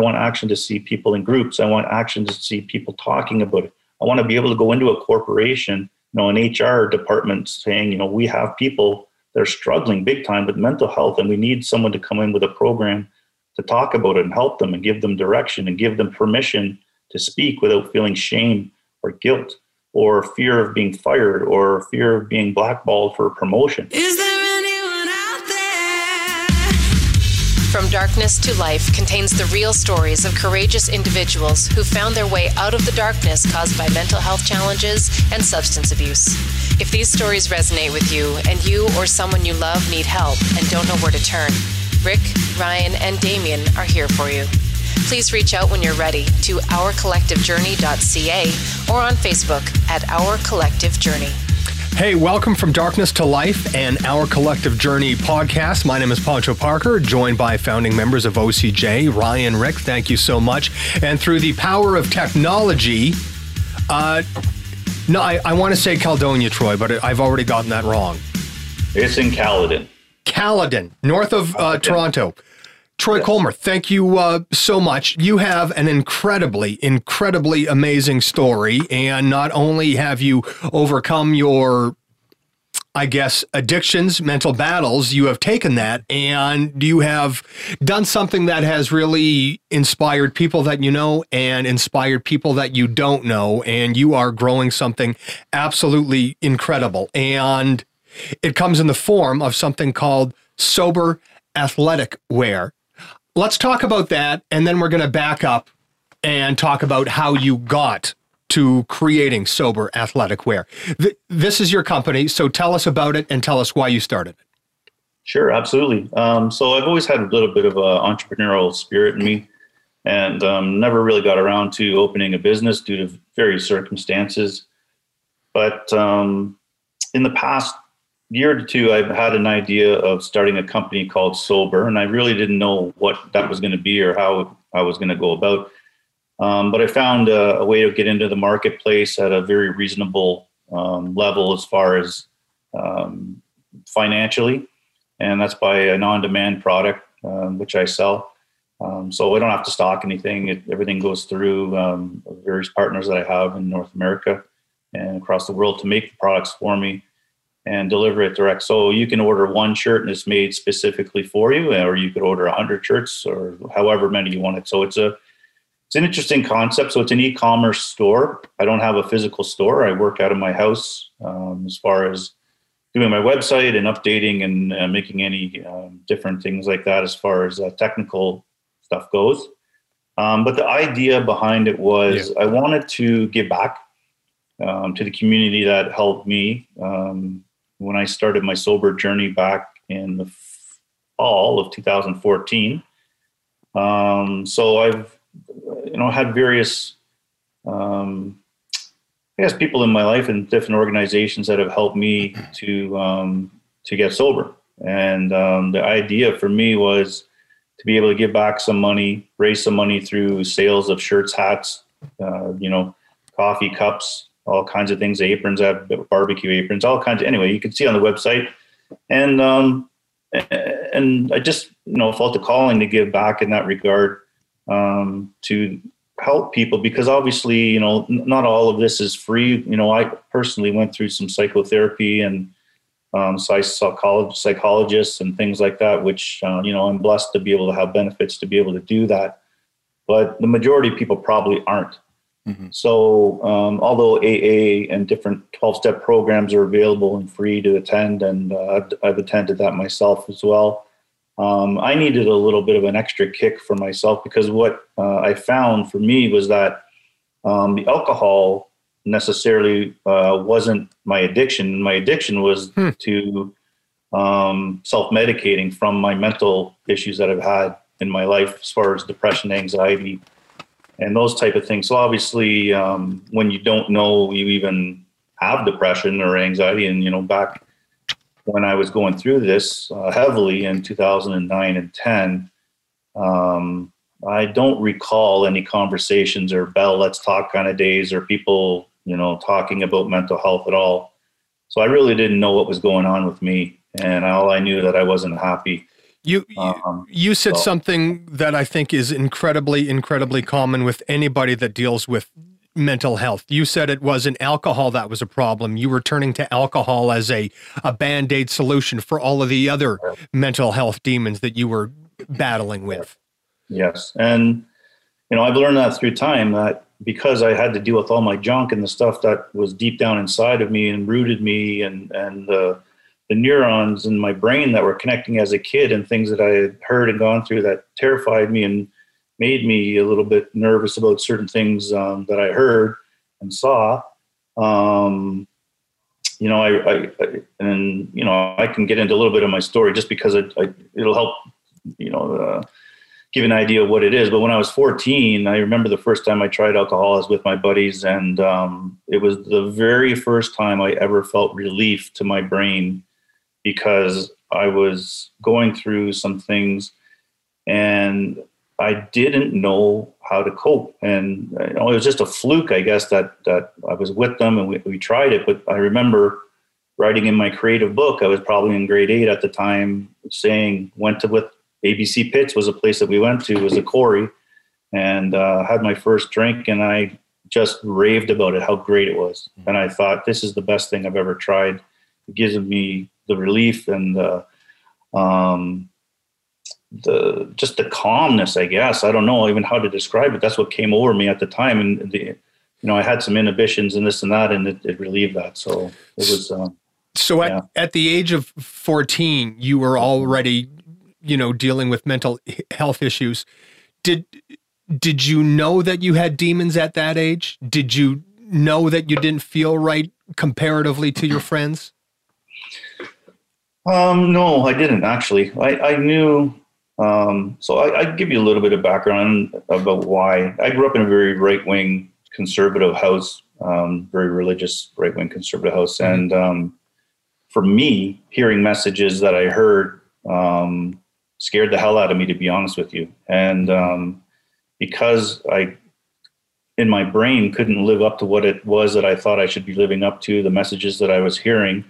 I want action to see people in groups. I want action to see people talking about it. I want to be able to go into a corporation, you know, an HR department saying, you know, we have people that are struggling big time with mental health and we need someone to come in with a program to talk about it and help them and give them direction and give them permission to speak without feeling shame or guilt or fear of being fired or fear of being blackballed for promotion. Is there Darkness to Life contains the real stories of courageous individuals who found their way out of the darkness caused by mental health challenges and substance abuse. If these stories resonate with you and you or someone you love need help and don't know where to turn, Rick, Ryan, and Damien are here for you. Please reach out when you're ready to ourcollectivejourney.ca or on Facebook at Our Collective Journey. Hey, welcome from Darkness to Life and Our Collective Journey podcast. My name is Poncho Parker, joined by founding members of OCJ, Ryan, Rick. Thank you so much. And through the power of technology, uh, no, I, I want to say Caledonia, Troy, but I've already gotten that wrong. It's in Caledon. Caledon, north of uh, Toronto. Troy Yes. Colmer, thank you uh, so much. You have an incredibly, incredibly amazing story. And not only have you overcome your, I guess, addictions, mental battles, you have taken that and you have done something that has really inspired people that you know and inspired people that you don't know. And you are growing something absolutely incredible. And it comes in the form of something called sober athletic wear. Let's talk about that, and then we're going to back up and talk about how you got to creating sober athletic wear. Th- this is your company, so tell us about it and tell us why you started it. Sure, absolutely. Um, so I've always had a little bit of an entrepreneurial spirit in me, and um, never really got around to opening a business due to various circumstances. But um, in the past year or two, I've had an idea of starting a company called Sober, and I really didn't know what that was going to be or how I was going to go about. Um, but I found a, a way to get into the marketplace at a very reasonable um, level as far as um, financially and that's by an on-demand product um, which I sell. Um, so I don't have to stock anything. It, everything goes through um, various partners that I have in North America and across the world to make the products for me and deliver it direct. So you can order one shirt and it's made specifically for you, or you could order 100 shirts or however many you want it. So it's a it's an interesting concept. So it's an e-commerce store. I don't have a physical store. I work out of my house um, as far as doing my website and updating and uh, making any um, different things like that as far as uh, technical stuff goes. Um, but the idea behind it was I wanted to give back um, to the community that helped me um, when I started my sober journey back in the fall of 2014. Um, so I've you know had various um, I guess people in my life and different organizations that have helped me to um, to get sober. And um, the idea for me was to be able to give back some money, raise some money through sales of shirts, hats, uh, you know, coffee cups, all kinds of things, aprons, I have barbecue aprons, all kinds of. Anyway, you can see on the website, and um, and I just you know felt a calling to give back in that regard um, to help people because obviously you know not all of this is free. You know i personally went through some psychotherapy and um, psychologists and things like that which uh, you know i'm blessed to be able to have benefits to be able to do that. But the majority of people probably aren't so um, although aa and different 12-step programs are available and free to attend and uh, I've, I've attended that myself as well um, I needed a little bit of an extra kick for myself because what uh, I found for me was that um, the alcohol necessarily uh, wasn't my addiction. My addiction was to um, self medicating from my mental issues that I've had in my life as far as depression, anxiety, and those type of things. So obviously, um, when you don't know you even have depression or anxiety, and you know back when I was going through this uh, heavily in 2009 and 10, um, I don't recall any conversations or Bell, let's talk kind of days or people, you know, talking about mental health at all. So I really didn't know what was going on with me. And all I knew that I wasn't happy. You Um, you said so- something that I think is incredibly, incredibly common with anybody that deals with mental health. You said it wasn't alcohol that was a problem. You were turning to alcohol as a, a band aid solution for all of the other mental health demons that you were battling with. Yes. And, you know, I've learned that through time that because I had to deal with all my junk and the stuff that was deep down inside of me and rooted me and, and the, the neurons in my brain that were connecting as a kid and things that I had heard and gone through that terrified me and made me a little bit nervous about certain things um, that I heard and saw. Um, you know, I, I, I, and you know, I can get into a little bit of my story just because it, I, it'll help, you know, uh, give an idea of what it is. But when I was 14, I remember the first time I tried alcohol was with my buddies, and um, it was the very first time I ever felt relief to my brain because I was going through some things and I didn't know how to cope. And you know, it was just a fluke, I guess, that that I was with them and we, we tried it. But I remember writing in my creative book, I was probably in grade eight at the time, saying went to with ABC Pits was a place that we went to was a quarry, and uh, had my first drink, and I just raved about it, how great it was, and I thought this is the best thing I've ever tried. It gives me the relief and the um, the just the calmness, I guess. I don't know even how to describe it. That's what came over me at the time, and the, you know, I had some inhibitions and this and that, and it, it relieved that. So it was. Um, So at, Yeah. at the age of 14, you were already, you know, dealing with mental health issues. Did did you know that you had demons at that age? Did you know that you didn't feel right comparatively to your friends? Um, no, I didn't actually. I, I knew. Um, so I, I give you a little bit of background about why I grew up in a very right wing conservative house, um, very religious right wing conservative house, and um, for me, hearing messages that I heard um, scared the hell out of me, to be honest with you. And um, because I, in my brain, couldn't live up to what it was that I thought I should be living up to, the messages that I was hearing.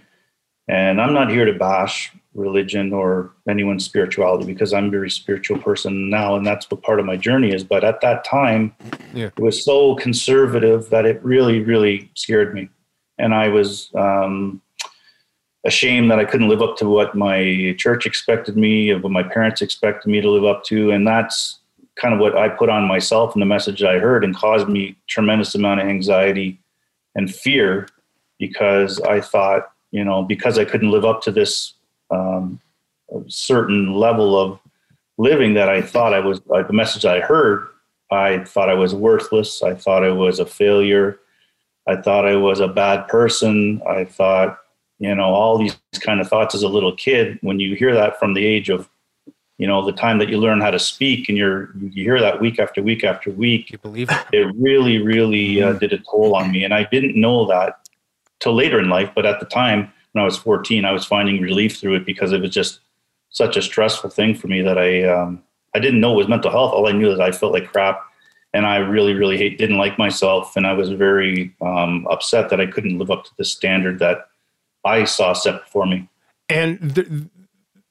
And I'm not here to bash religion or anyone's spirituality because I'm a very spiritual person now, and that's what part of my journey is. But at that time, Yeah. it was so conservative that it really, really scared me. And I was um, ashamed that I couldn't live up to what my church expected me, of what my parents expected me to live up to. And that's kind of what I put on myself and the message I heard and caused me tremendous amount of anxiety and fear because I thought, you know, because I couldn't live up to this um, certain level of living that I thought I was, like the message I heard, I thought I was worthless. I thought I was a failure. I thought I was a bad person. I thought, you know, all these kind of thoughts as a little kid. When you hear that from the age of, you know, the time that you learn how to speak and you're, you hear that week after week after week, You believe it? it really, really uh, did a toll on me. And I didn't know that till later in life. But at the time, when I was 14, I was finding relief through it because it was just such a stressful thing for me that I um, I didn't know it was mental health. All I knew is I felt like crap, and I really, really hate, didn't like myself, and I was very um, upset that I couldn't live up to the standard that I saw set before me. And th-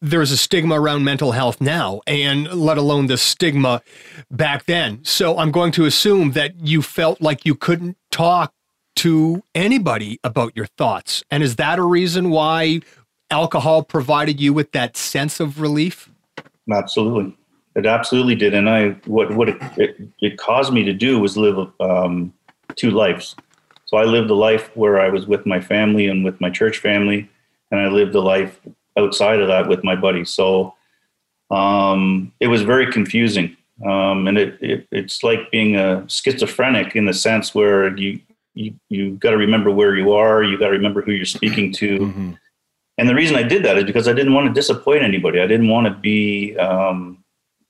there's a stigma around mental health now, and let alone the stigma back then. So I'm going to assume that you felt like you couldn't talk to anybody about your thoughts. And is that a reason why alcohol provided you with that sense of relief? Absolutely, it absolutely did. And I what what it, it, it caused me to do was live um, two lives. So I lived a life where I was with my family and with my church family, and I lived a life outside of that with my buddies. So um, it was very confusing, um, and it, it it's like being a schizophrenic in the sense where you you you got to remember where you are, you got to remember who you're speaking to. And the reason I did that is because I didn't want to disappoint anybody. I didn't want to be um,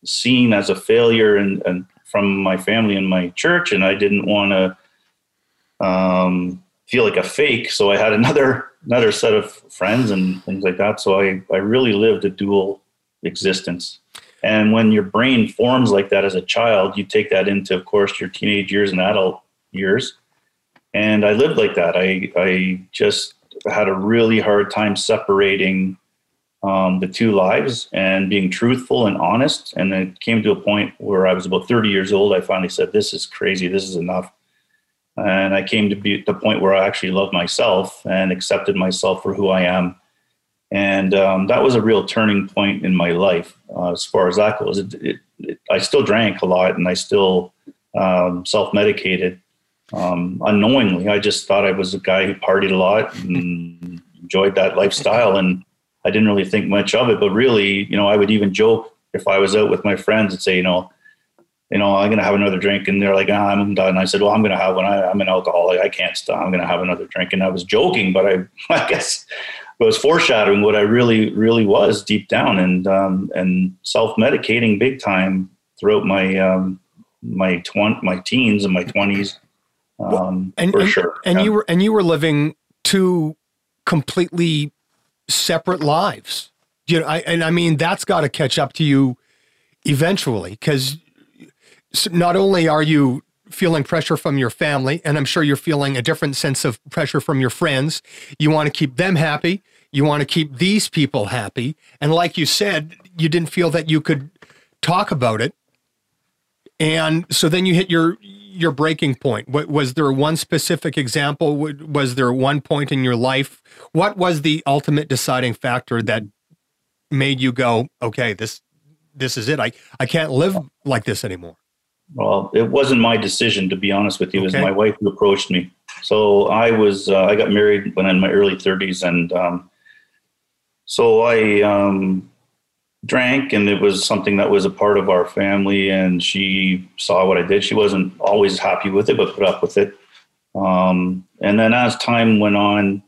seen as a failure and, and from my family and my church, and I didn't want to um, feel like a fake. So I had another another set of friends and things like that. So I I really lived a dual existence. And when your brain forms like that as a child, you take that into, of course, your teenage years and adult years. And I lived like that. I I just had a really hard time separating um, the two lives and being truthful and honest. And it came to a point where I was about 30 years old. I finally said, This is crazy. This is enough. And I came to be the point where I actually loved myself and accepted myself for who I am. And um, that was a real turning point in my life uh, as far as that goes. It, it, it, I still drank a lot and I still um, self medicated um, unknowingly. I just thought I was a guy who partied a lot and enjoyed that lifestyle. And I didn't really think much of it, but really, you know, I would even joke if I was out with my friends and say, you know, you know, I'm going to have another drink. And they're like, ah, I'm done. I said, well, I'm to have one. I, am an alcoholic. I can't stop. I'm going to have another drink. And I was joking, but I, I guess it was foreshadowing what I really, really was deep down and, um, and self-medicating big time throughout my, um, my twen- my teens and my twenties. Um, and, for and, sure. And Yeah. you were and you were living two completely separate lives. You know, I, and I mean that's got to catch up to you eventually because not only are you feeling pressure from your family, and I'm sure you're feeling a different sense of pressure from your friends. You want to keep them happy. You want to keep these people happy. And like you said, you didn't feel that you could talk about it. And so then you hit your your breaking point. Wa- Was there one specific example? Was there one point in your life? What was the ultimate deciding factor that made you go, okay, this this is it. I I can't live like this anymore. Well, it wasn't my decision, to be honest with you. It was Okay. my wife who approached me. So I was, uh, I got married when in my early 30s, and um, so I um, drank, and it was something that was a part of our family. And she saw what I did. She wasn't always happy with it, but put up with it. Um, and then as time went on,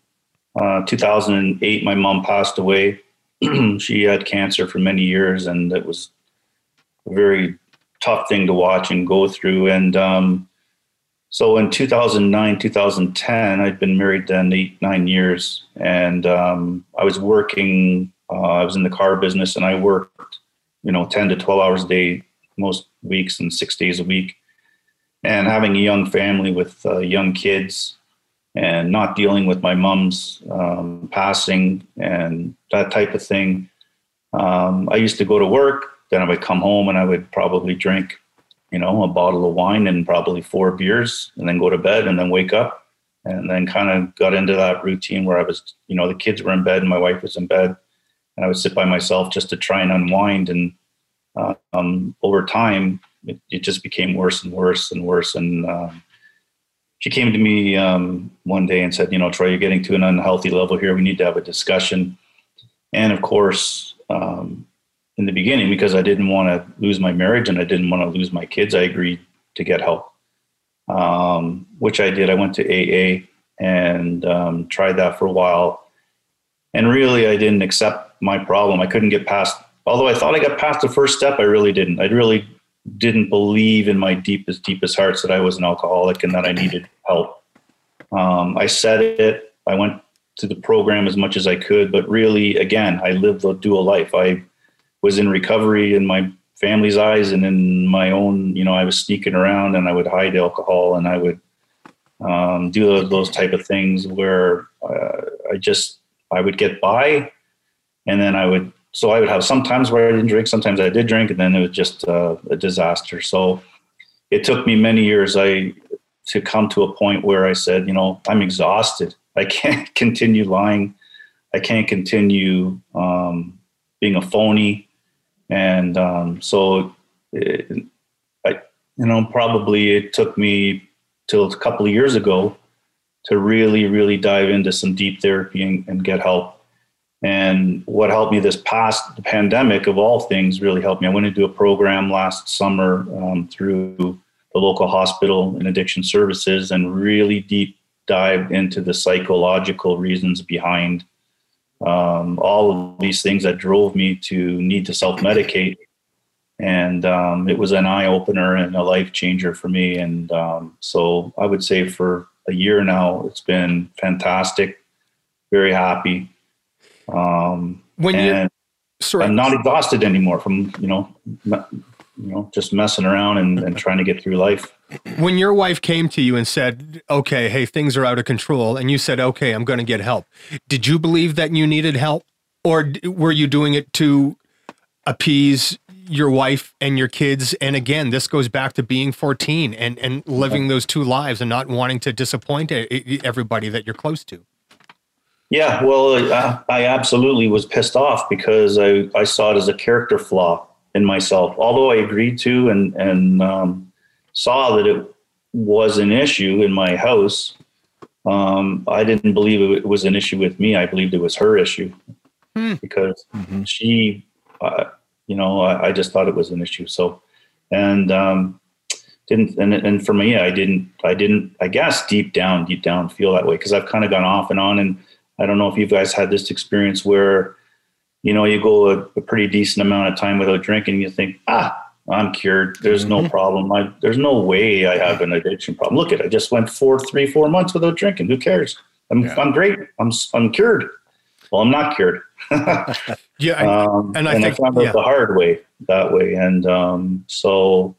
uh, 2008, my mom passed away. she had cancer for many years, and it was a very tough thing to watch and go through. And um, so in 2009, 2010, I'd been married then eight, nine years. And um, I was working, uh, I was in the car business and I worked, you know, 10 to 12 hours a day, most weeks and six days a week. And having a young family with uh, young kids and not dealing with my mom's um, passing and that type of thing. Um, I used to go to work, then I would come home and I would probably drink, you know, a bottle of wine and probably four beers and then go to bed and then wake up and then kind of got into that routine where I was, you know, the kids were in bed and my wife was in bed and I would sit by myself just to try and unwind. And uh, um, over time, it, it just became worse and worse and worse. And um, she came to me um, one day and said, you know, Troy, you're getting to an unhealthy level here. We need to have a discussion. And of course, um, in the beginning because I didn't want to lose my marriage and I didn't want to lose my kids. I agreed to get help, um, which I did. I went to AA and um, tried that for a while. And really, I didn't accept my problem. I couldn't get past, although I thought I got past the first step, I really didn't. I really didn't believe in my deepest, deepest hearts that I was an alcoholic and that I needed help. Um, I said it. I went to the program as much as I could, but really, again, I lived a dual life. I was in recovery in my family's eyes and in my own, you know, I was sneaking around and I would hide alcohol and I would um, do those, type of things where uh, I just, I would get by and then I would, so I would have sometimes where I didn't drink, sometimes I did drink and then it was just uh, a disaster. So it took me many years I to come to a point where I said, you know, I'm exhausted. I can't continue lying. I can't continue um, being a phony. And um, so, it, I, you know, probably it took me till a couple of years ago to really, really dive into some deep therapy and, and get help. And what helped me this past the pandemic of all things really helped me. I went into a program last summer um, through the local hospital and addiction services and really deep dived into the psychological reasons behind um, all of these things that drove me to need to self medicate. And um, it was an eye opener and a life changer for me. And um, so I would say for a year now, it's been fantastic, very happy. Um, When you sorry, I'm not exhausted anymore from, you know, you know, just messing around and, and trying to get through life. when your wife came to you and said, "Okay, hey, things are out of control," and you said, "Okay, I'm going to get help," did you believe that you needed help? or d- were you doing it to appease your wife and your kids? And again, this goes back to being 14 and and living those two lives and not wanting to disappoint everybody that you're close to. Yeah, well, uh, I absolutely was pissed off because I, I saw it as a character flaw in myself. Although I agreed to and and um, saw that it was an issue in my house, um, I didn't believe it was an issue with me. I believed it was her issue because she, uh, you know, I, I just thought it was an issue. So, and um, didn't and and for me, I didn't, I didn't, I guess deep down, deep down, feel that way because I've kind of gone off and on and. I don't know if you guys had this experience where, you know, you go a, a pretty decent amount of time without drinking, you think, ah, I'm cured. There's no problem. I, there's no way I have an addiction problem. Look at, it. I just went four, three, four months without drinking. Who cares? I'm, Yeah. I'm great. I'm, I'm cured. Well, I'm not cured. Yeah, and- Um, and I and think- I found out yeah. the hard way that way. And um, so,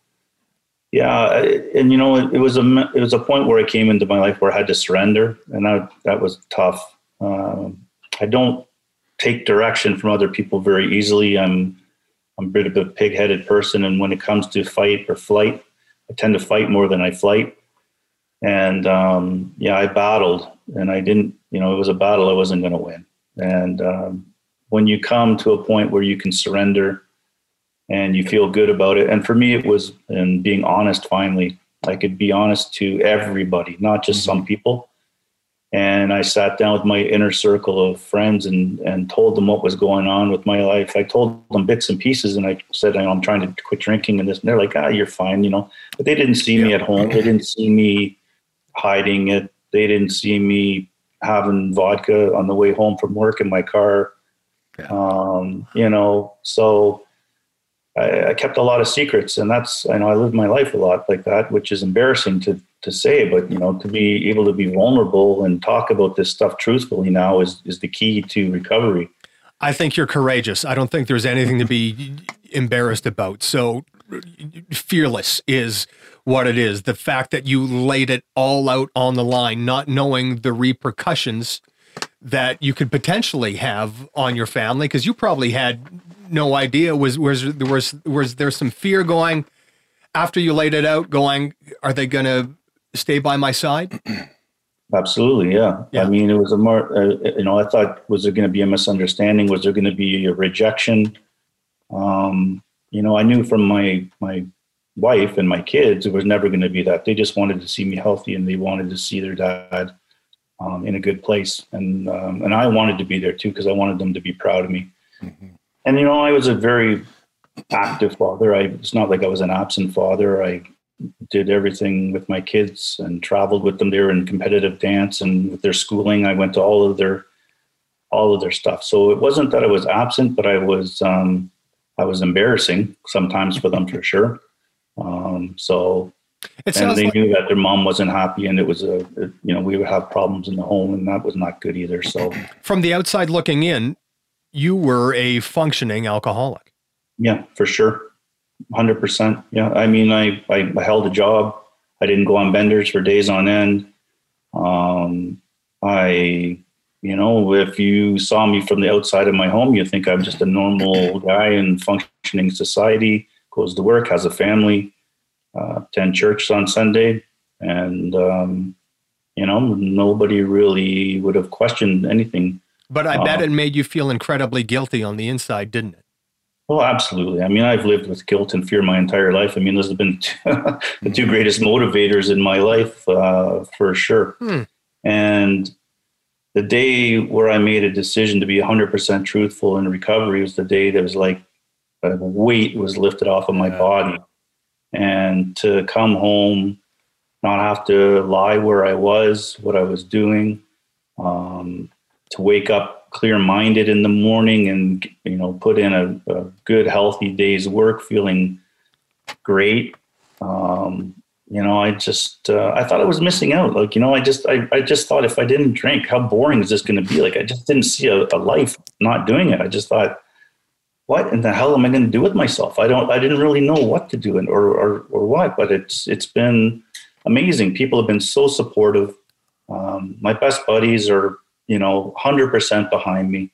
yeah, I- and you know, it, it was a, it was a point where I came into my life where I had to surrender, and that that was tough. Um, I don't take direction from other people very easily. I'm I'm a bit of a pig-headed person, and when it comes to fight or flight, I tend to fight more than I flight. And um, yeah, I battled, and I didn't. You know, it was a battle I wasn't going to win. And um, when you come to a point where you can surrender and you feel good about it, and for me, it was in being honest. Finally, I could be honest to everybody, not just some people. And I sat down with my inner circle of friends and and told them what was going on with my life. I told them bits and pieces, and I said, I'm trying to quit drinking and this. And they're like, Ah, you're fine, you know. But they didn't see me at home. They didn't see me hiding it. They didn't see me having vodka on the way home from work in my car. Yeah. Um, you know, so I, I kept a lot of secrets, and that's I know I lived my life a lot like that, which is embarrassing to to say, but you know, to be able to be vulnerable and talk about this stuff truthfully now is is the key to recovery. I think you're courageous. I don't think there's anything to be embarrassed about. So fearless is what it is. The fact that you laid it all out on the line, not knowing the repercussions that you could potentially have on your family, because you probably had no idea. Was was was was there some fear going after you laid it out? Going, are they going to stay by my side? Absolutely, yeah. Yeah. I mean, it was a more, uh, you know, I thought, was there going to be a misunderstanding? Was there going to be a rejection? Um, you know, I knew from my my wife and my kids, it was never going to be that. They just wanted to see me healthy, and they wanted to see their dad um, in a good place, and um, and I wanted to be there too because I wanted them to be proud of me. And you know, I was a very active father. I it's not like I was an absent father. I did everything with my kids and traveled with them. They were in competitive dance and with their schooling. I went to all of their all of their stuff. So it wasn't that I was absent, but I was um, I was embarrassing sometimes for them for sure. Um, so It and they like, knew that their mom wasn't happy, and it was a it- you know we would have problems in the home, and that was not good either. So from the outside looking in, you were a functioning alcoholic. Yeah, for sure. 100%. Yeah. I mean, I, I, I held a job. I didn't go on benders for days on end. Um, I, you know, if you saw me from the outside of my home, you think I'm just a normal guy in functioning society, goes to work, has a family, uh, attend church on Sunday. And, um, you know, nobody really would have questioned anything But I bet Uh, it made you feel incredibly guilty on the inside, didn't it? Oh, absolutely. I mean, I've lived with guilt and fear my entire life. I mean, those have been the two greatest motivators in my life, uh, for sure. Hmm. And the day where I made a decision to be 100% truthful in recovery was the day that was like a weight was lifted off of my body. And to come home, not have to lie where I was, what I was doing, um, to wake up clear minded in the morning and you know put in a, a good healthy day's work feeling great. Um, you know i just uh, i thought i was missing out. Like you know i just i, I just thought if i didn't drink how boring is this going to be? Like i just didn't see a, a life not doing it. I just thought what in the hell am i going to do with myself? I don't i didn't really know what to do and or or, or what but it's it's been amazing. People have been so supportive. Um, my best buddies are you know 100% behind me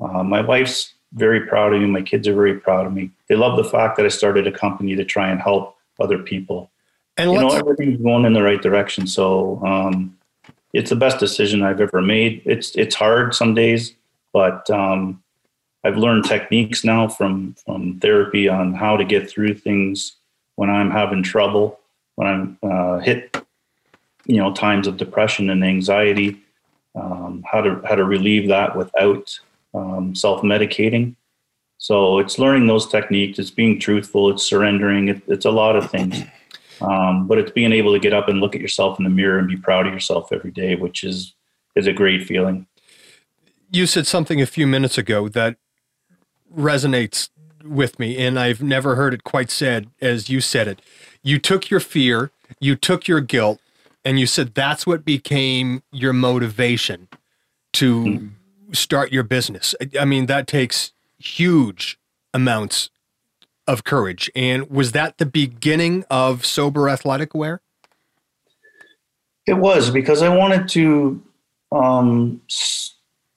Uh, my wife's very proud of me. My kids are very proud of me. They love the fact that I started a company to try and help other people. And you know, everything's going in the right direction. So um, it's the best decision I've ever made. It's it's hard some days, but um, I've learned techniques now from from therapy on how to get through things when I'm having trouble, when I'm uh, hit, you know, times of depression and anxiety. Um, how to how to relieve that without um, self medicating. So it's learning those techniques. It's being truthful. It's surrendering. It, it's a lot of things. Um, but it's being able to get up and look at yourself in the mirror and be proud of yourself every day, which is is a great feeling. you said something a few minutes ago that resonates with me, and I've never heard it quite said as you said it. You took your fear, you took your guilt, and you said that's what became your motivation to start your business. I- I mean, that takes huge amounts of courage. And was that the beginning of Sober Athletic Wear? It was because I wanted to um, s-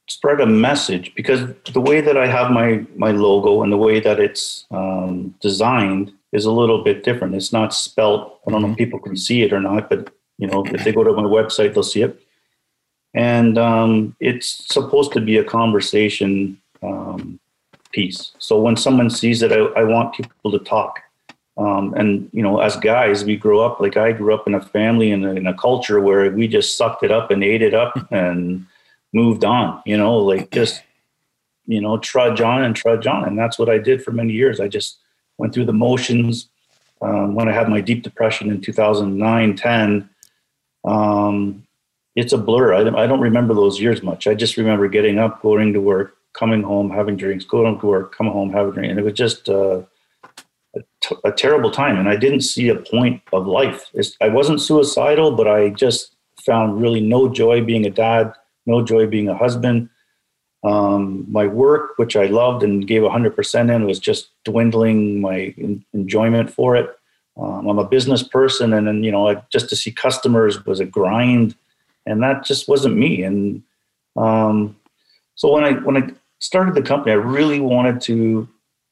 spread a message because the way that I have my my logo and the way that it's um, designed is a little bit different. It's not spelt. I don't know if people can see it or not, but you know, if they go to my website, they'll see it. And um, it's supposed to be a conversation um, piece. So when someone sees it, I, I want people to talk. Um, and you know, as guys, we grow up like I grew up in a family and in a culture where we just sucked it up and ate it up and moved on. You know, like just you know, trudge on and trudge on, and that's what I did for many years. I just went through the motions. Um, when I had my deep depression in 2009, 10, um, it's a blur. I don't, I don't remember those years much. I just remember getting up, going to work, coming home, having drinks, going to work, coming home, having a drink, and it was just. Uh, a, t- a terrible time and i didn't see a point of life it's, i wasn't suicidal but i just found really no joy being a dad no joy being a husband um, my work which i loved and gave 100% in was just dwindling my en- enjoyment for it um, i'm a business person and then you know I, just to see customers was a grind and that just wasn't me and um, so when i when i started the company i really wanted to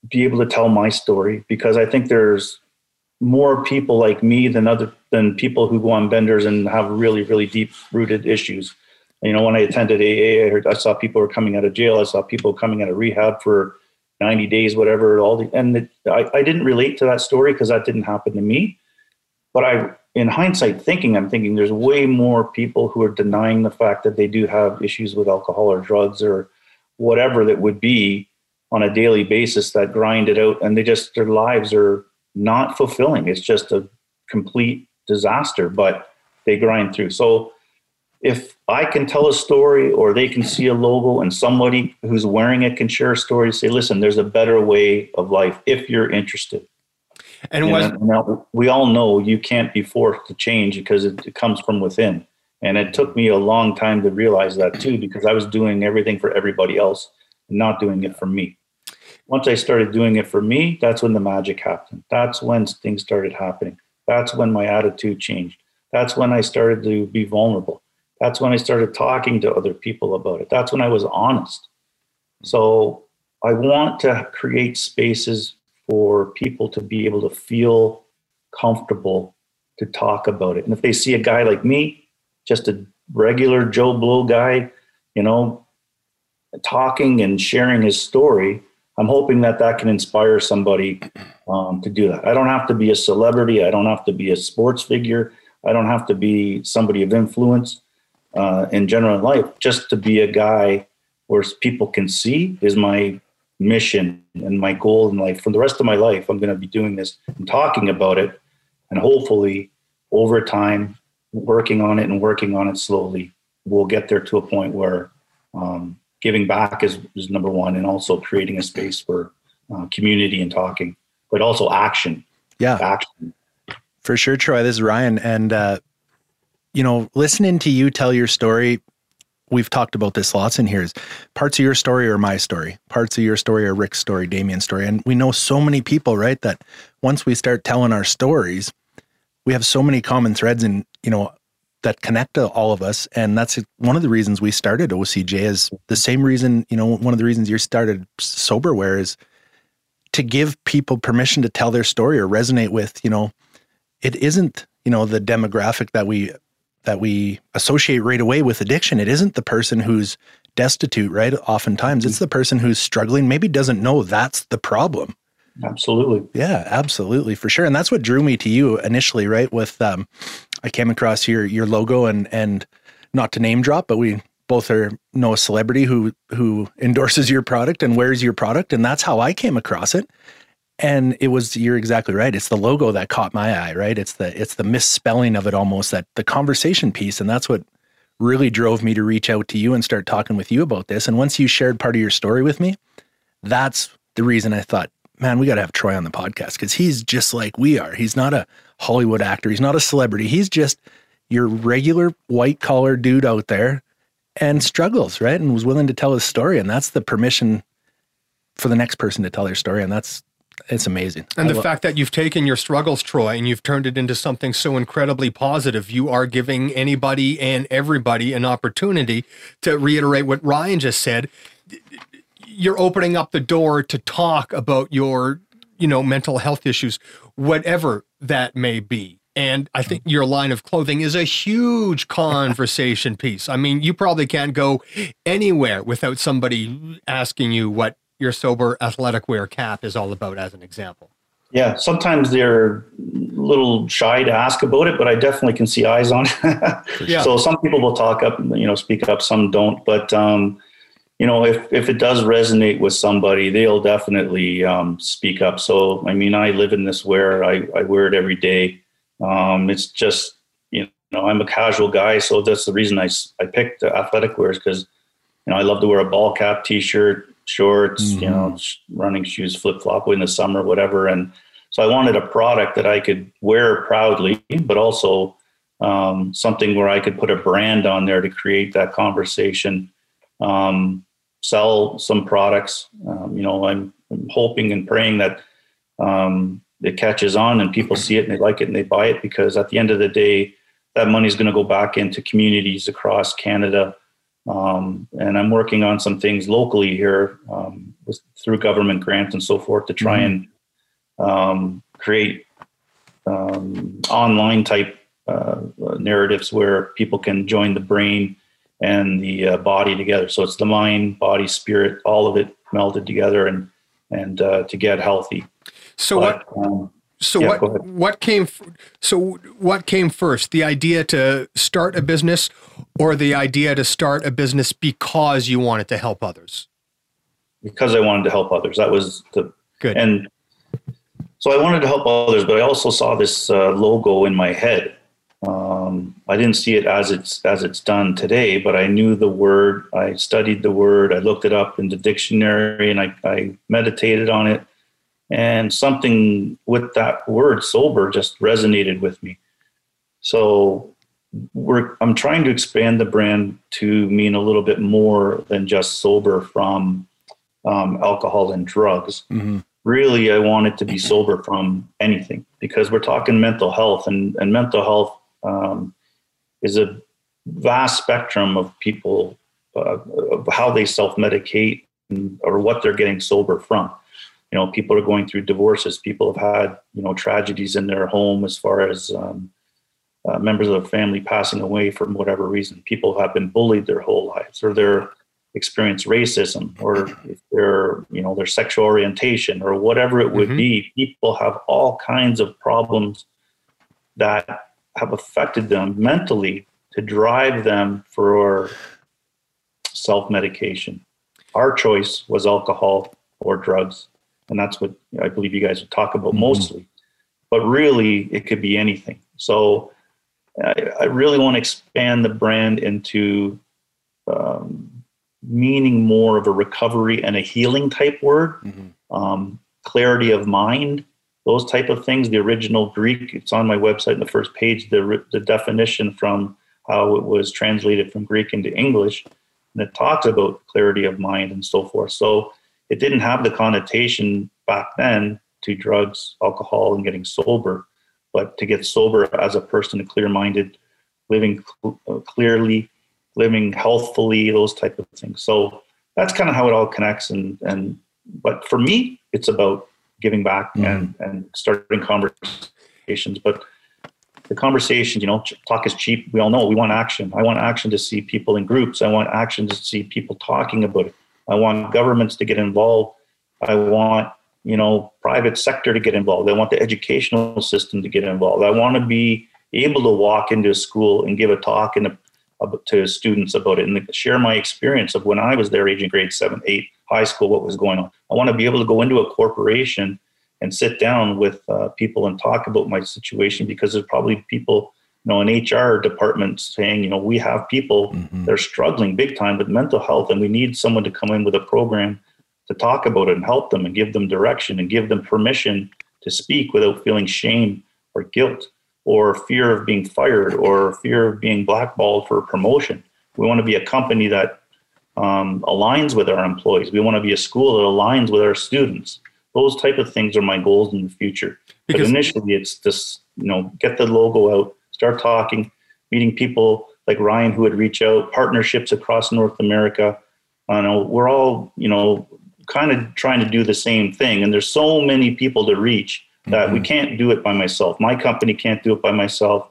be able to tell my story because I think there's more people like me than other than people who go on benders and have really really deep rooted issues. You know, when I attended AA, I, heard, I saw people were coming out of jail. I saw people coming out of rehab for 90 days, whatever. All the and it, I, I didn't relate to that story because that didn't happen to me. But I, in hindsight, thinking, I'm thinking there's way more people who are denying the fact that they do have issues with alcohol or drugs or whatever that would be on a daily basis that grind it out and they just their lives are not fulfilling it's just a complete disaster but they grind through so if i can tell a story or they can see a logo and somebody who's wearing it can share a story say listen there's a better way of life if you're interested And you was now, we all know you can't be forced to change because it, it comes from within and it took me a long time to realize that too because i was doing everything for everybody else not doing it for me once I started doing it for me, that's when the magic happened. That's when things started happening. That's when my attitude changed. That's when I started to be vulnerable. That's when I started talking to other people about it. That's when I was honest. So I want to create spaces for people to be able to feel comfortable to talk about it. And if they see a guy like me, just a regular Joe Blow guy, you know, talking and sharing his story, I'm hoping that that can inspire somebody um, to do that. I don't have to be a celebrity. I don't have to be a sports figure. I don't have to be somebody of influence uh, in general in life. Just to be a guy where people can see is my mission and my goal in life. For the rest of my life, I'm going to be doing this and talking about it, and hopefully, over time, working on it and working on it slowly, we'll get there to a point where um, giving back is, is number one and also creating a space for uh, community and talking but also action Yeah, action for sure, Troy. This is Ryan. And, uh, you know, listening to you tell your story, we've talked about this lots in here is parts of your story are my story, parts of your story are Rick's story, Damien's story. And we know so many people, right? That once we start telling our stories, we have so many common threads. And, you know, that connect to all of us. And that's one of the reasons we started OCJ is the same reason, you know, one of the reasons you started Soberware is to give people permission to tell their story or resonate with, you know, it isn't, you know, the demographic that we that we associate right away with addiction. It isn't the person who's destitute, right? Oftentimes it's the person who's struggling, maybe doesn't know that's the problem. Absolutely. Yeah, absolutely, for sure. And that's what drew me to you initially, right? With um, I came across your your logo and and not to name drop, but we both are know a celebrity who who endorses your product and wears your product, and that's how I came across it. And it was you're exactly right. It's the logo that caught my eye, right? It's the it's the misspelling of it almost that the conversation piece, and that's what really drove me to reach out to you and start talking with you about this. And once you shared part of your story with me, that's the reason I thought man, we got to have Troy on the podcast because he's just like we are. He's not a Hollywood actor. He's not a celebrity. He's just your regular white collar dude out there and struggles, right? And was willing to tell his story. And that's the permission for the next person to tell their story. And that's, it's amazing. And I the lo- fact that you've taken your struggles, Troy, and you've turned it into something so incredibly positive, you are giving anybody and everybody an opportunity to reiterate what Ryan just said. You're opening up the door to talk about your, you know, mental health issues, whatever that may be. And I think your line of clothing is a huge conversation piece. I mean, you probably can't go anywhere without somebody asking you what your sober athletic wear cap is all about, as an example. Yeah, sometimes they're a little shy to ask about it, but I definitely can see eyes on it. Yeah. So some people will talk up, you know, speak up, some don't. But um, you know, if if it does resonate with somebody, they'll definitely um, speak up. So I mean, I live in this wear. I, I wear it every day. Um, it's just you know, I'm a casual guy, so that's the reason I, I picked the athletic wears because you know I love to wear a ball cap, t-shirt, shorts, you know, sh- running shoes, flip flop in the summer, whatever. And so I wanted a product that I could wear proudly, but also um, something where I could put a brand on there to create that conversation. Um, sell some products. Um, you know, I'm, I'm hoping and praying that um, it catches on and people see it and they like it and they buy it because at the end of the day, that money is going to go back into communities across Canada. Um, and I'm working on some things locally here um, with, through government grants and so forth to try and um, create um, online type uh, narratives where people can join the brain and the uh, body together. So it's the mind, body, spirit, all of it melded together and and uh, to get healthy. So what? But, um, So Yeah, what? What came? So what came first? The idea to start a business, or the idea to start a business because you wanted to help others? because I wanted to help others. That was the Good. and so I wanted to help others, but I also saw this uh, logo in my head. Um, I didn't see it as it's as it's done today, but I knew the word. I studied the word. I looked it up in the dictionary, and I, I meditated on it. And something with that word "sober" just resonated with me. So we're I'm trying to expand the brand to mean a little bit more than just sober from um, alcohol and drugs. Mhm. Really, I want it to be sober from anything because we're talking mental health, and, and mental health um, is a vast spectrum of people, uh, of how they self medicate or what they're getting sober from. You know, people are going through divorces. People have had, you know, tragedies in their home as far as um, uh, members of their family passing away for whatever reason. People have been bullied their whole lives, or they're experience racism, or if they're, you know, their sexual orientation, or whatever it would Mhm. be. People have all kinds of problems that have affected them mentally to drive them for self medication. Our choice was alcohol or drugs, and that's what I believe you guys would talk about Mhm. mostly. But really, it could be anything. So I, I really want to expand the brand into um, meaning more of a recovery and a healing type word, Mhm. um, clarity of mind, those type of things. The original Greek, it's on my website in the first page. The the definition from how it was translated from Greek into English. And it talks about clarity of mind and so forth. So it didn't have the connotation back then to drugs, alcohol, and getting sober, but to get sober as a person, a clear minded, living cl- uh, clearly, living healthfully, those type of things. So that's kind of how it all connects. And and but for me, it's about giving back and and starting conversations. But the conversation, you know, talk is cheap. We all know we want action. I want action to see people in groups. I want action to see people talking about it. I want governments to get involved. I want, you know, private sector to get involved. I want the educational system to get involved. I want to be able to walk into a school and give a talk to students about it and share my experience of when I was there, age in grade seven, eight, high school, what was going on. I want to be able to go into a corporation and sit down with uh, people and talk about my situation because there's probably people you know an hr department saying you know we have people Mhm. they're struggling big time with mental health and we need someone to come in with a program to talk about it and help them and give them direction and give them permission to speak without feeling shame or guilt or fear of being fired or fear of being blackballed for a promotion. We want to be a company that um, aligns with our employees. We want to be a school that aligns with our students. Those type of things are my goals in the future. Because- but initially it's just you know get the logo out start talking meeting people like ryan who would reach out partnerships across north america. I know we're all you know kind of trying to do the same thing and there's so many people to reach that we mm-hmm. can't do it by myself. My company can't do it by myself.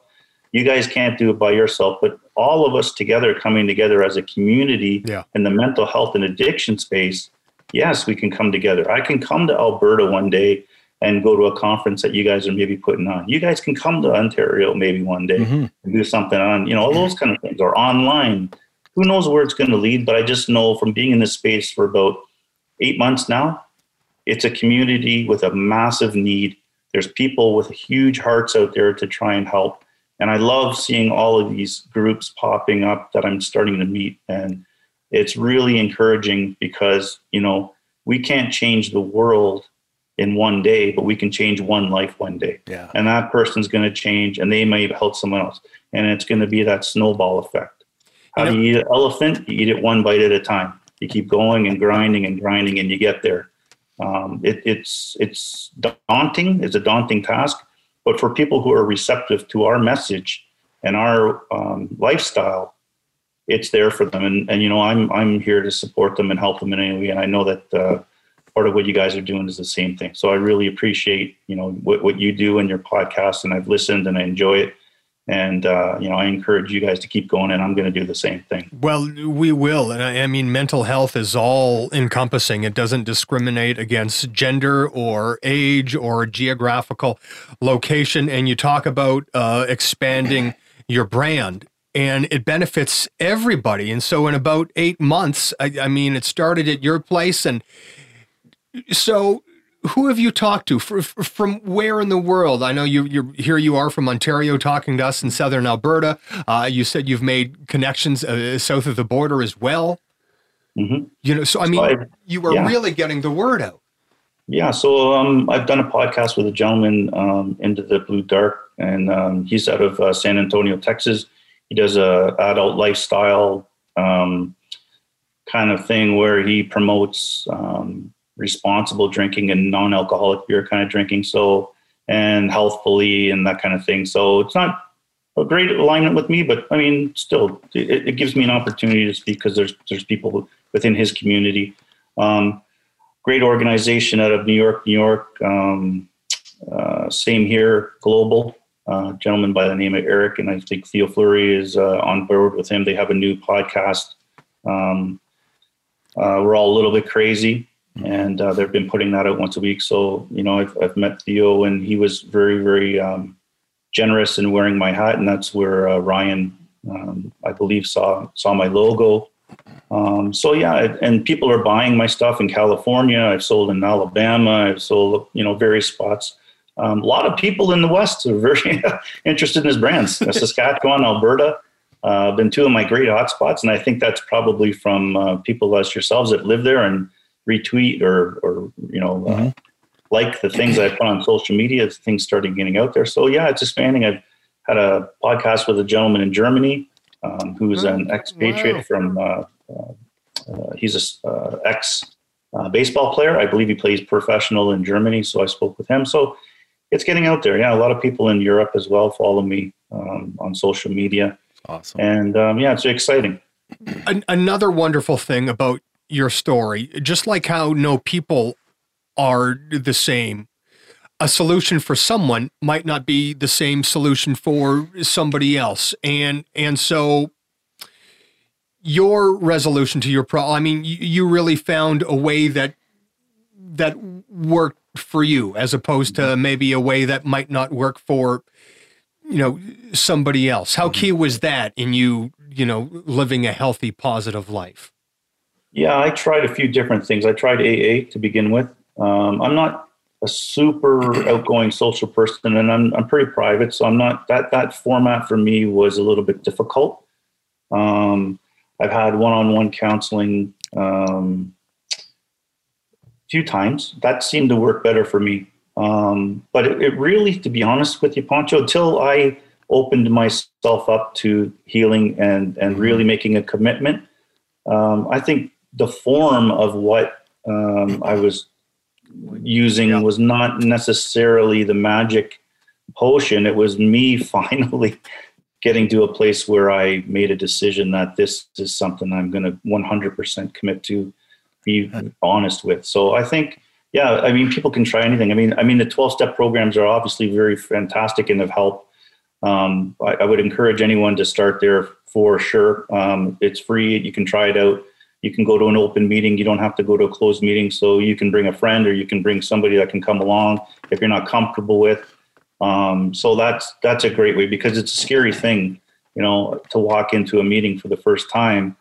You guys can't do it by yourself but all of us together coming together as a community Yeah. in the mental health and addiction space yes we can come together. I can come to alberta one day and go to a conference that you guys are maybe putting on. You guys can come to ontario maybe one day Mhm. and do something on you know all those kind of things or online. Who knows where it's going to lead but i just know from being in this space for about eight months now it's a community with a massive need. There's people with huge hearts out there to try and help. And i love seeing all of these groups popping up that i'm starting to meet. And it's really encouraging because you know we can't change the world in one day but we can change one life one day. Yeah. and that person's going to change and they may help someone else. And it's going to be that snowball effect. How do you eat an elephant? You eat it one bite at a time. You keep going and grinding and grinding and you get there. Um, it, it's it's daunting. It's a daunting task. But for people who are receptive to our message and our um, lifestyle it's there for them. And, and you know i'm i'm here to support them and help them in any way. And i know that uh, part of what you guys are doing is the same thing so i really appreciate you know what, what you do in your podcast and i've listened and i enjoy it and uh, you know i encourage you guys to keep going and i'm going to do the same thing Well, we will. And I, I mean, mental health is all encompassing. It doesn't discriminate against gender or age or geographical location. And you talk about uh, expanding your brand. And it benefits everybody. And so, in about eight months, I, I mean, it started at your place. And so, who have you talked to Fr- fr- from where in the world? I know you you here you are from Ontario talking to us in southern Alberta. Uh, you said you've made connections uh, south of the border as well. hmm You know, so I mean, I've- you are yeah. really getting the word out. Yeah, so um, I've done a podcast with a gentleman um, into the blue dark, and um, he's out of uh, San Antonio, Texas. He does a adult lifestyle um, kind of thing where he promotes um, responsible drinking and non-alcoholic beer kind of drinking. So and healthfully and that kind of thing. So it's not a great alignment with me, but I mean, still, it, it gives me an opportunity to speak because there's there's people within his community. Um, great organization out of New York, New York. Um, uh, same here, global. Uh, gentleman by the name of Eric, and I think Theo Fleury is uh, on board with him. They have a new podcast. Um, uh, we're all a little bit crazy, and uh, they've been putting that out once a week. So you know, I've, I've met Theo, and he was very, very um, generous in wearing my hat, and that's where uh, Ryan, um, I believe, saw saw my logo. Um, so yeah, and people are buying my stuff in California. I've sold in Alabama. I've sold, you know, various spots. Um, a lot of people in the West are very interested in his brands. Saskatchewan, Alberta, uh, been two of my great hotspots, and I think that's probably from uh, people as yourselves that live there and retweet or, or you know, uh, like the things I put on social media. Things started getting out there. So yeah, it's expanding. I've had a podcast with a gentleman in Germany um, who's an expatriate wow. from. Uh, uh, uh, he's a uh, ex uh, baseball player. I believe he plays professional in Germany. So I spoke with him. So it's getting out there. Yeah, a lot of people in Europe as well follow me um, on social media. Awesome. And um, yeah, it's exciting. An- another wonderful thing about your story, just like how no people are the same, a solution for someone might not be the same solution for somebody else. And and so your resolution to your problem, I mean, you, you really found a way that that worked for you as opposed to mm-hmm. maybe a way that might not work for you know somebody else. How mm-hmm. key was that in you, you know, living a healthy positive life? Yeah, I tried a few different things. I tried AA to begin with. Um, I'm not a super outgoing social person, and I'm I'm pretty private, so I'm not that that format for me was a little bit difficult. Um, I've had one-on-one counseling um, a few times. That seemed to work better for me. Um, but it, it really, to be honest with you, Poncho, until I opened myself up to healing and and really making a commitment, um, I think the form of what um, I was using Yeah. was not necessarily the magic potion. It was me finally getting to a place where I made a decision that this is something I'm going to 100% commit to, be honest with. So I think, yeah, I mean, people can try anything. I mean, I mean, the 12 step programs are obviously very fantastic and have helped. Um, I, I would encourage anyone to start there for sure. Um, it's free. You can try it out. You can go to an open meeting. You don't have to go to a closed meeting. So you can bring a friend or you can bring somebody that can come along if you're not comfortable with. Um, so that's that's a great way because it's a scary thing, you know, to walk into a meeting for the first time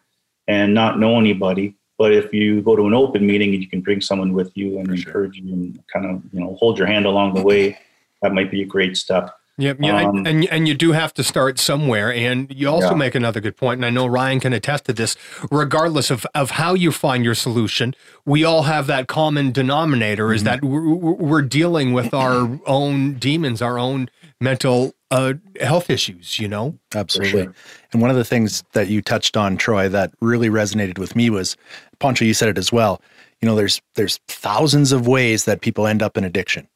and not know anybody. But if you go to an open meeting and you can bring someone with you and For sure. encourage you and kind of you know hold your hand along the way, that might be a great step. Yeah, yeah, Um, and and you do have to start somewhere. And you also Yeah. make another good point, and I know Ryan can attest to this. Regardless of of how you find your solution, we all have that common denominator: is that we're, we're dealing with our own demons, our own mental uh, health issues. You know, Absolutely. sure. And one of the things that you touched on, Troy, that really resonated with me was, Poncho, you said it as well. You know, there's there's thousands of ways that people end up in addiction,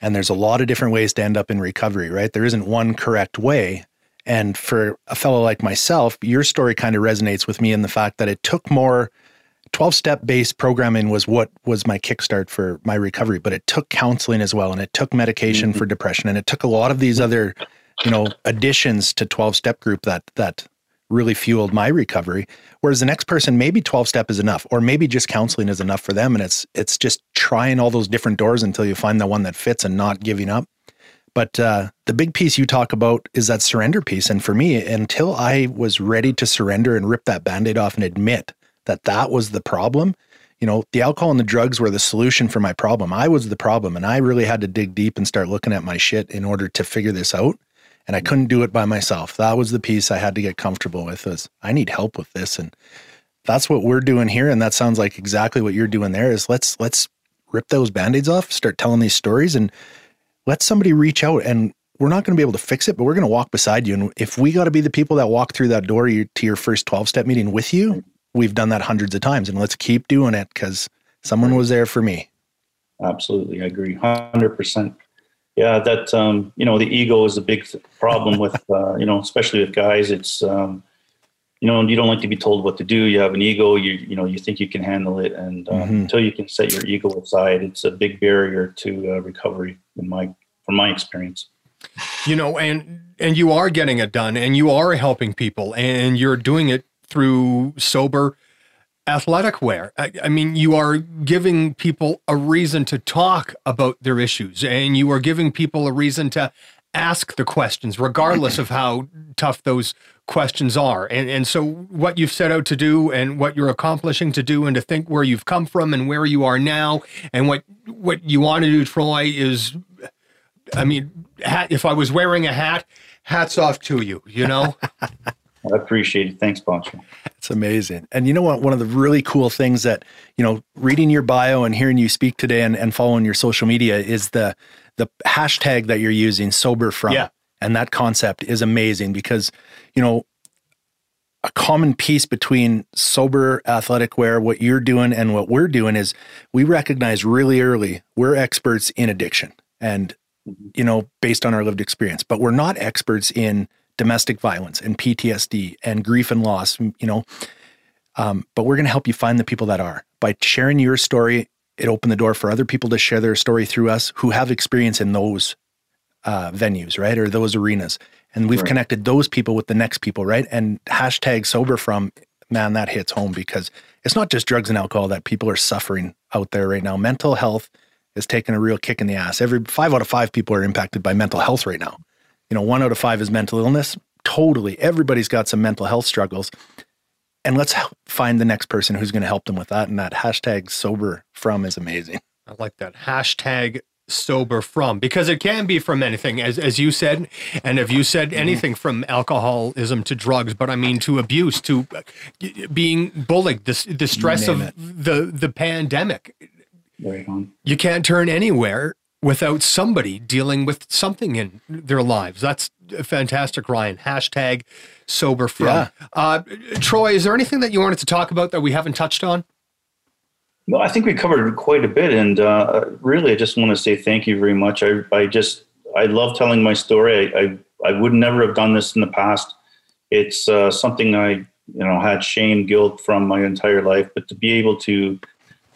and there's a lot of different ways to end up in recovery. Right? There isn't one correct way. And for a fellow like myself, your story kind of resonates with me in the fact that it took more. 12 step based programming was what was my kickstart for my recovery, but it took counseling as well. And it took medication mm-hmm. for depression. And it took a lot of these other, you know, additions to 12 step group that, that really fueled my recovery. Whereas the next person, maybe 12 step is enough, or maybe just counseling is enough for them. And it's, it's just trying all those different doors until you find the one that fits and not giving up. But uh, the big piece you talk about is that surrender piece. And for me, until I was ready to surrender and rip that band aid off and admit that that was the problem, you know, the alcohol and the drugs were the solution for my problem. I was the problem. And I really had to dig deep and start looking at my shit in order to figure this out. And I couldn't do it by myself. That was the piece I had to get comfortable with was I need help with this. And that's what we're doing here. And that sounds like exactly what you're doing there is let's let's rip those band-aids off, start telling these stories and let somebody reach out and we're not going to be able to fix it, but we're going to walk beside you. And if we got to be the people that walk through that door to your first 12 step meeting with you, we've done that hundreds of times and let's keep doing it because someone was there for me. Absolutely, I agree, hundred percent. Yeah, that um, you know the ego is a big problem with uh, you know especially with guys. It's um, you know you don't like to be told what to do. You have an ego. You you know you think you can handle it, and um, Mhm. until you can set your ego aside, it's a big barrier to uh, recovery. In my from my experience. you know, and and you are getting it done, and you are helping people, and you're doing it through sober athletic wear. I, I mean, you are giving people a reason to talk about their issues, and you are giving people a reason to ask the questions, regardless of how tough those questions are. And and so what you've set out to do and what you're accomplishing to do and to think where you've come from and where you are now and what what you want to do, Troy, is I mean, hat, if I was wearing a hat, hats off to you, you know? I appreciate it. Thanks, Poncho. It's amazing. And you know what? One of the really cool things that, you know, reading your bio and hearing you speak today and, and following your social media is the the hashtag that you're using, sober from. Yeah. And that concept is amazing because, you know, a common piece between sober athletic wear, what you're doing and what we're doing is we recognize really early we're experts in addiction and, mm-hmm. you know, based on our lived experience, but we're not experts in domestic violence and PTSD and grief and loss, you know. Um, but we're going to help you find the people that are. By sharing your story, it opened the door for other people to share their story through us who have experience in those uh, venues, right? Or those arenas. And we've Right. connected those people with the next people, right? And hashtag sober from, man, that hits home because it's not just drugs and alcohol that people are suffering out there right now. Mental health is taking a real kick in the ass. Every five out of five people are impacted by mental health right now. You know, one out of five is mental illness. Totally. Everybody's got some mental health struggles. And let's find the next person who's going to help them with that. And that hashtag sober from is amazing. I like that hashtag sober from because it can be from anything as as you said and if you said anything from alcoholism to drugs but i mean to abuse to uh, being bullied the, the stress of it. the the pandemic Right on. you can't turn anywhere without somebody dealing with something in their lives that's fantastic ryan hashtag sober from Yeah. uh, troy is there anything that you wanted to talk about that we haven't touched on No, I think we covered quite a bit, and uh, really, I just want to say thank you very much. I, I just, I love telling my story. I, I, I would never have done this in the past. It's uh, something I, you know, had shame, guilt from my entire life, but to be able to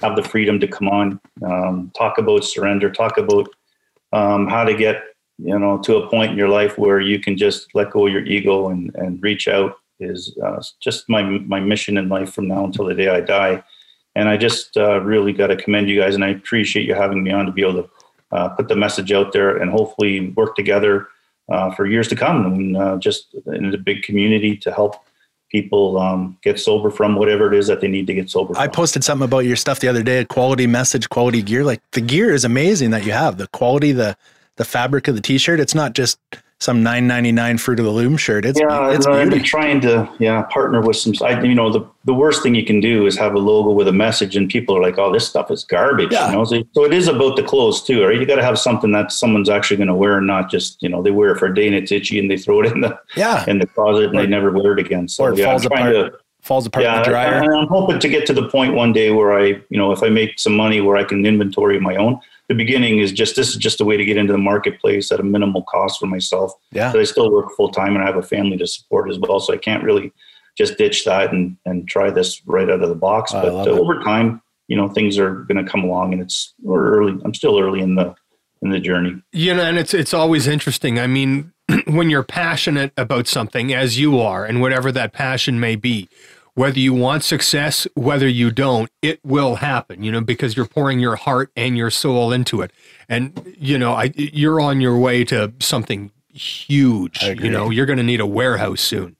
have the freedom to come on, um, talk about surrender, talk about um, how to get, you know, to a point in your life where you can just let go of your ego and, and reach out is uh, just my my mission in life from now until the day I die. And I just uh, really got to commend you guys, and I appreciate you having me on to be able to uh, put the message out there and hopefully work together uh, for years to come, and uh, just in a big community to help people um, get sober from whatever it is that they need to get sober. I from. posted something about your stuff the other day, a quality message, quality gear. Like the gear is amazing that you have. The quality, the the fabric of the t-shirt. It's not just some nine ninety nine fruit of the loom shirt. It's yeah, it's I'm beautiful. trying to yeah partner with some. I, you know, the the worst thing you can do is have a logo with a message, and people are like, "Oh, this stuff is garbage." Yeah. You know, so, so it is about the clothes too, right? You got to have something that someone's actually going to wear, and not just you know they wear it for a day and it's itchy, and they throw it in the Yeah. in the closet and they never wear it again. So Or it yeah, falls apart. to Falls apart in yeah, the dryer. and I'm hoping to get to the point one day where I, you know, if I make some money where I can inventory my own. The beginning is just this is just a way to get into the marketplace at a minimal cost for myself. Yeah. But I still work full time and I have a family to support as well, so I can't really just ditch that and and try this right out of the box. I but love uh, it. over time, you know, things are going to come along, and it's we're early. I'm still early in the in the journey. You know, and it's it's always interesting. I mean, when you're passionate about something, as you are, and whatever that passion may be, whether you want success, whether you don't, it will happen. You know, because you're pouring your heart and your soul into it, and you know, I you're on your way to something huge. You know, you're going to need a warehouse soon.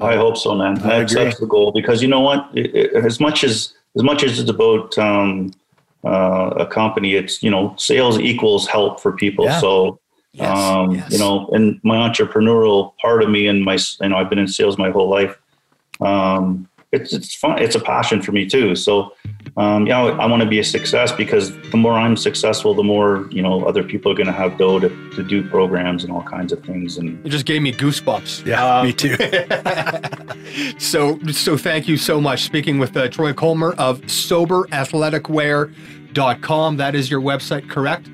I hope so, man. That's, that's the goal because you know what? It, it, as much as as much as it's about um, uh, a company, it's you know sales equals help for people. Yeah. So Yes, um, yes. you know, and my entrepreneurial part of me and my you know I've been in sales my whole life. Um, it's it's fun. It's a passion for me too. So um, yeah, I want to be a success because the more I'm successful, the more you know other people are going to have dough to, to do programs and all kinds of things and. It just gave me goosebumps. yeah, me too. So, so thank you so much. Speaking with uh, Troy Colmer of SoberAthleticwear.com. That is your website, correct?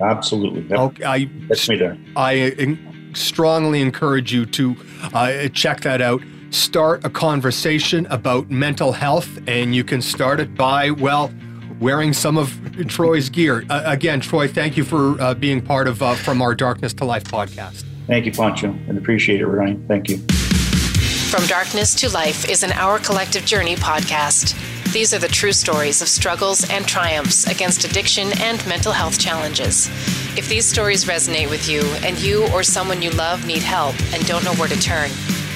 Absolutely. Yep. Okay, I That's me there. I en- strongly encourage you to uh, check that out. Start a conversation about mental health, and you can start it by, well, wearing some of Troy's gear. Uh, again, Troy, thank you for uh, being part of uh, From Our Darkness to Life podcast. Thank you, Pancho, and appreciate it, Ryan. Thank you. From Darkness to Life is an Our Collective Journey podcast. These are the true stories of struggles and triumphs against addiction and mental health challenges. If these stories resonate with you and you or someone you love need help and don't know where to turn,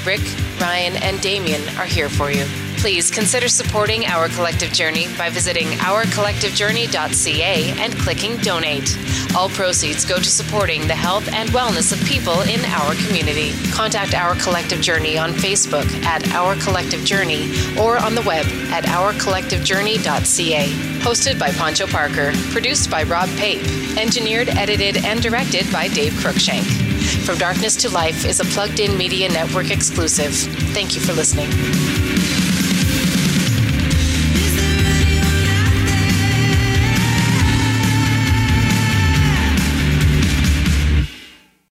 Rick, Ryan, and Damien are here for you. Please consider supporting Our Collective Journey by visiting ourcollectivejourney.ca and clicking donate. All proceeds go to supporting the health and wellness of people in our community. Contact Our Collective Journey on Facebook at Our Collective Journey or on the web at ourcollectivejourney.ca. Hosted by Poncho Parker, produced by Rob Pape, engineered, edited, and directed by Dave Crookshank. From Darkness to Life is a plugged in media network exclusive. Thank you for listening.